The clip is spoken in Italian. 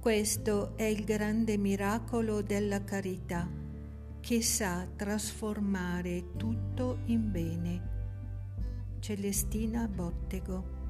Questo è il grande miracolo della carità che sa trasformare tutto in bene. Celestina Bottego